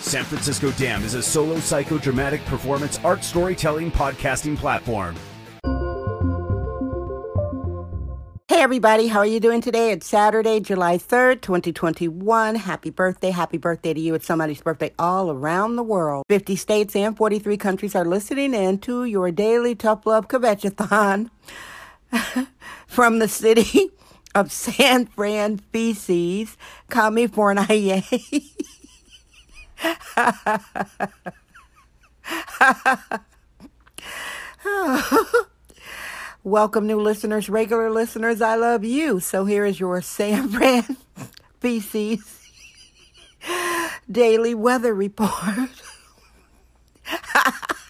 San Francisco Dam is a solo psychodramatic performance art storytelling podcasting platform. Hey everybody, how are you doing today? It's Saturday, July 3rd, 2021. Happy birthday, happy birthday to you. It's somebody's birthday all around the world. 50 states and 43 countries are listening in to your daily Tough Love Kvetchathon from the city of San Fran Feces, California. Welcome, new listeners, regular listeners. I love you. So here is your San Fran Feces daily weather report.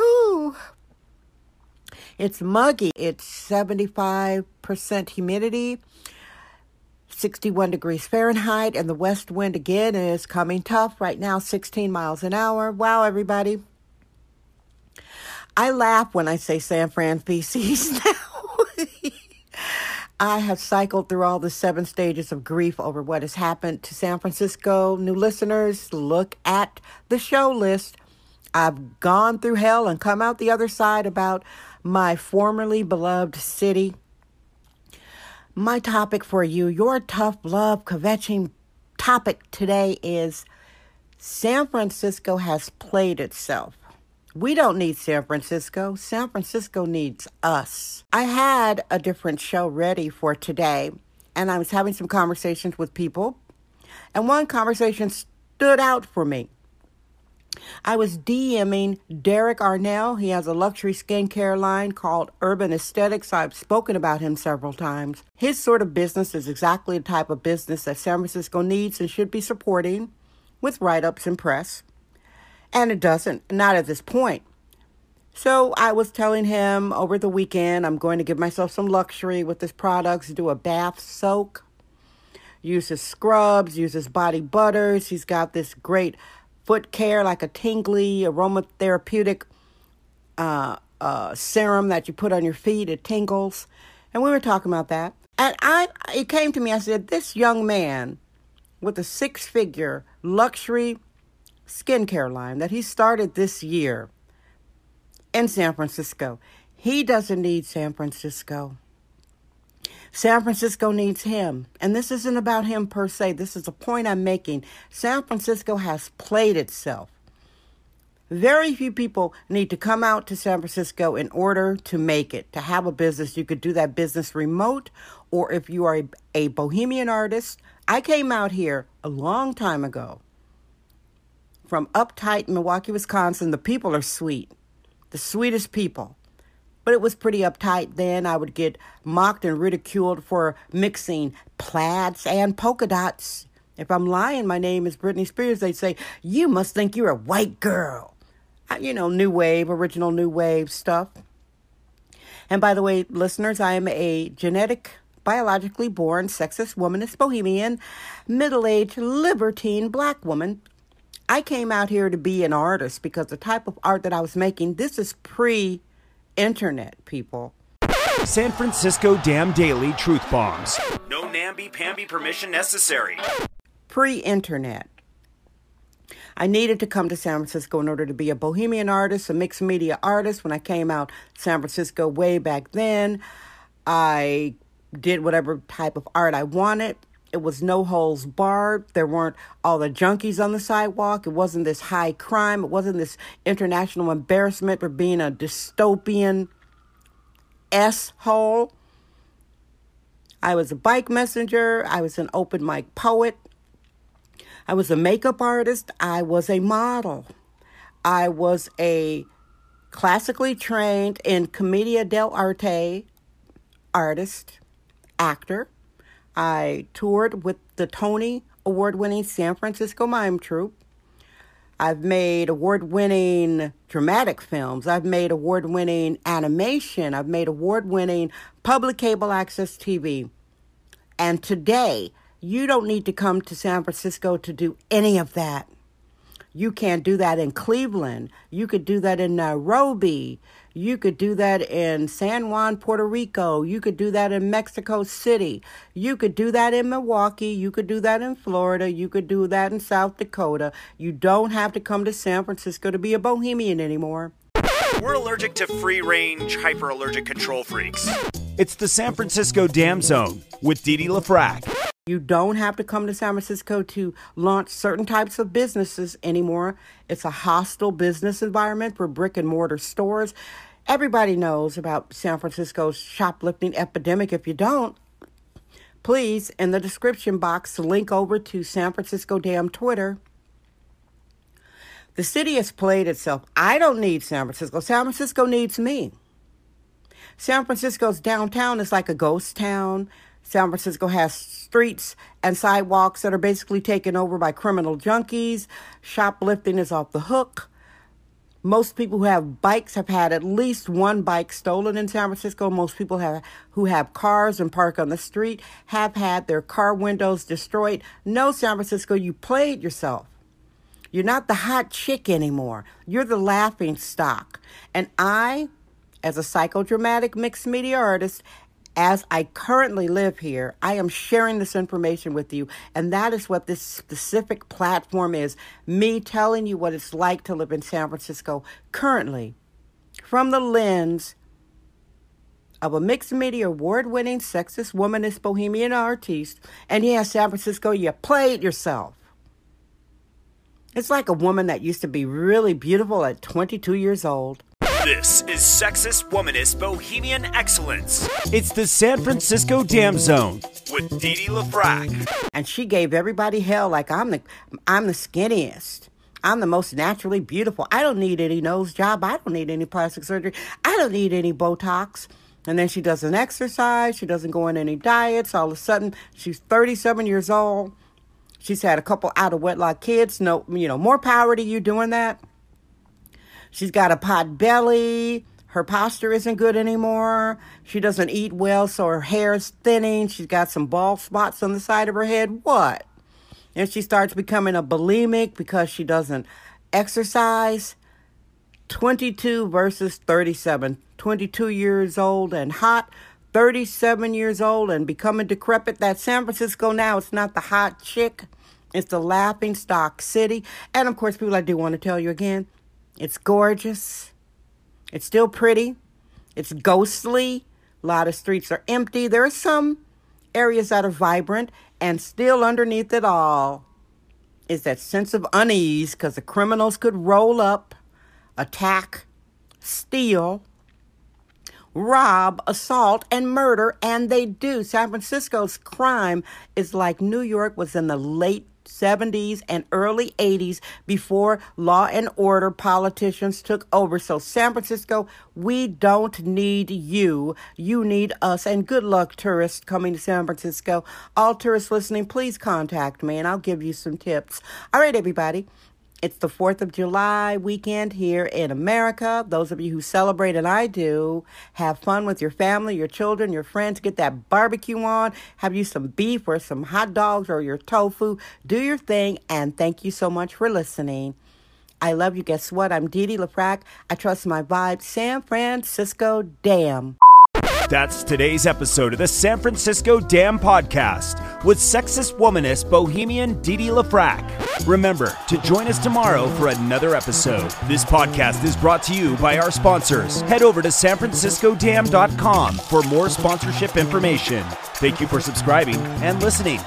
Ooh. It's muggy. It's 75% humidity, 61 degrees Fahrenheit, and the west wind again is coming tough right now, 16 miles an hour. Wow, everybody. I laugh when I say San Fran feces now. I have cycled through all the seven stages of grief over what has happened to San Francisco. New listeners, look at the show list. I've gone through hell and come out the other side about my formerly beloved city. My topic for you, your tough love kvetching topic today is San Francisco has played itself. We don't need San Francisco. San Francisco needs us. I had a different show ready for today, and I was having some conversations with people, and one conversation stood out for me. I was DMing Derek Arnell. He has a luxury skincare line called Urban Aesthetics. I've spoken about him several times. His sort of business is exactly the type of business that San Francisco needs and should be supporting with write ups and press. And it doesn't, not at this point. So I was telling him over the weekend I'm going to give myself some luxury with this products, do a bath soak, uses scrubs, uses body butters. He's got this great foot care, like a tingly aromatherapeutic uh, uh, serum that you put on your feet. It tingles. And we were talking about that. And I, it came to me, I said, this young man with a six figure luxury skincare line that he started this year in San Francisco, he doesn't need San Francisco. San Francisco needs him. And this isn't about him per se. This is a point I'm making. San Francisco has played itself. Very few people need to come out to San Francisco in order to make it, to have a business. You could do that business remote, or if you are a, a bohemian artist. I came out here a long time ago from uptight Milwaukee, Wisconsin. The people are sweet, the sweetest people but it was pretty uptight then. I would get mocked and ridiculed for mixing plaids and polka dots. If I'm lying, my name is Britney Spears. They'd say, You must think you're a white girl. You know, new wave, original new wave stuff. And by the way, listeners, I am a genetic, biologically born, sexist, womanist, bohemian, middle aged, libertine black woman. I came out here to be an artist because the type of art that I was making, this is pre internet, people. San Francisco Dam Daily Truth Bombs. No namby-pamby permission necessary. Pre internet. I needed to come to San Francisco in order to be a bohemian artist, a mixed media artist. When I came out San Francisco way back then, I did whatever type of art I wanted. It was no holes barred. There weren't all the junkies on the sidewalk. It wasn't this high crime. It wasn't this international embarrassment for being a dystopian S hole. I was a bike messenger. I was an open mic poet. I was a makeup artist. I was a model. I was a classically trained in commedia dell'arte artist, actor. I toured with the Tony award winning San Francisco Mime Troupe. I've made award winning dramatic films. I've made award winning animation. I've made award winning public cable access TV. And today, you don't need to come to San Francisco to do any of that. You can't do that in Cleveland. You could do that in Nairobi. You could do that in San Juan, Puerto Rico. You could do that in Mexico City. You could do that in Milwaukee. You could do that in Florida. You could do that in South Dakota. You don't have to come to San Francisco to be a bohemian anymore. We're allergic to free range, hyper allergic control freaks. It's the San Francisco Dam Zone with Dee Dee LaFrac. You don't have to come to San Francisco to launch certain types of businesses anymore. It's a hostile business environment for brick and mortar stores. Everybody knows about San Francisco's shoplifting epidemic. If you don't, please, in the description box, link over to San Francisco Dam Twitter. The city has played itself. I don't need San Francisco. San Francisco needs me. San Francisco's downtown is like a ghost town. San Francisco has streets and sidewalks that are basically taken over by criminal junkies. Shoplifting is off the hook. Most people who have bikes have had at least one bike stolen in San Francisco. Most people have, who have cars and park on the street have had their car windows destroyed. No, San Francisco, you played yourself. You're not the hot chick anymore. You're the laughing stock. And I, as a psychodramatic mixed media artist, as I currently live here, I am sharing this information with you. And that is what this specific platform is me telling you what it's like to live in San Francisco currently from the lens of a mixed media award winning sexist womanist bohemian artiste. And yes, San Francisco, you played yourself. It's like a woman that used to be really beautiful at 22 years old. This is Sexist Womanist Bohemian Excellence. It's the San Francisco Dam Zone with Dee Dee LaFrac. And she gave everybody hell like I'm the I'm the skinniest. I'm the most naturally beautiful. I don't need any nose job. I don't need any plastic surgery. I don't need any Botox. And then she doesn't exercise. She doesn't go on any diets. All of a sudden, she's 37 years old. She's had a couple out of wedlock kids. No, you know, more power to you doing that. She's got a pot belly. Her posture isn't good anymore. She doesn't eat well, so her hair is thinning. She's got some bald spots on the side of her head. What? And she starts becoming a bulimic because she doesn't exercise. 22 versus 37. 22 years old and hot. 37 years old and becoming decrepit. That San Francisco now, it's not the hot chick. It's the laughing stock city. And of course, people, I do want to tell you again, it's gorgeous. It's still pretty. It's ghostly. A lot of streets are empty. There are some areas that are vibrant, and still underneath it all is that sense of unease because the criminals could roll up, attack, steal, rob, assault, and murder, and they do. San Francisco's crime is like New York was in the late 70s and early 80s before law and order politicians took over. So, San Francisco, we don't need you. You need us. And good luck, tourists coming to San Francisco. All tourists listening, please contact me and I'll give you some tips. All right, everybody. It's the 4th of July weekend here in America. Those of you who celebrate, and I do, have fun with your family, your children, your friends. Get that barbecue on. Have you some beef or some hot dogs or your tofu. Do your thing, and thank you so much for listening. I love you. Guess what? I'm Dee Dee LaFrac. I trust my vibe. San Francisco, damn. That's today's episode of the San Francisco Dam Podcast with sexist womanist bohemian Dee Dee LaFrac. Remember to join us tomorrow for another episode. This podcast is brought to you by our sponsors. Head over to sanfranciscodam.com for more sponsorship information. Thank you for subscribing and listening.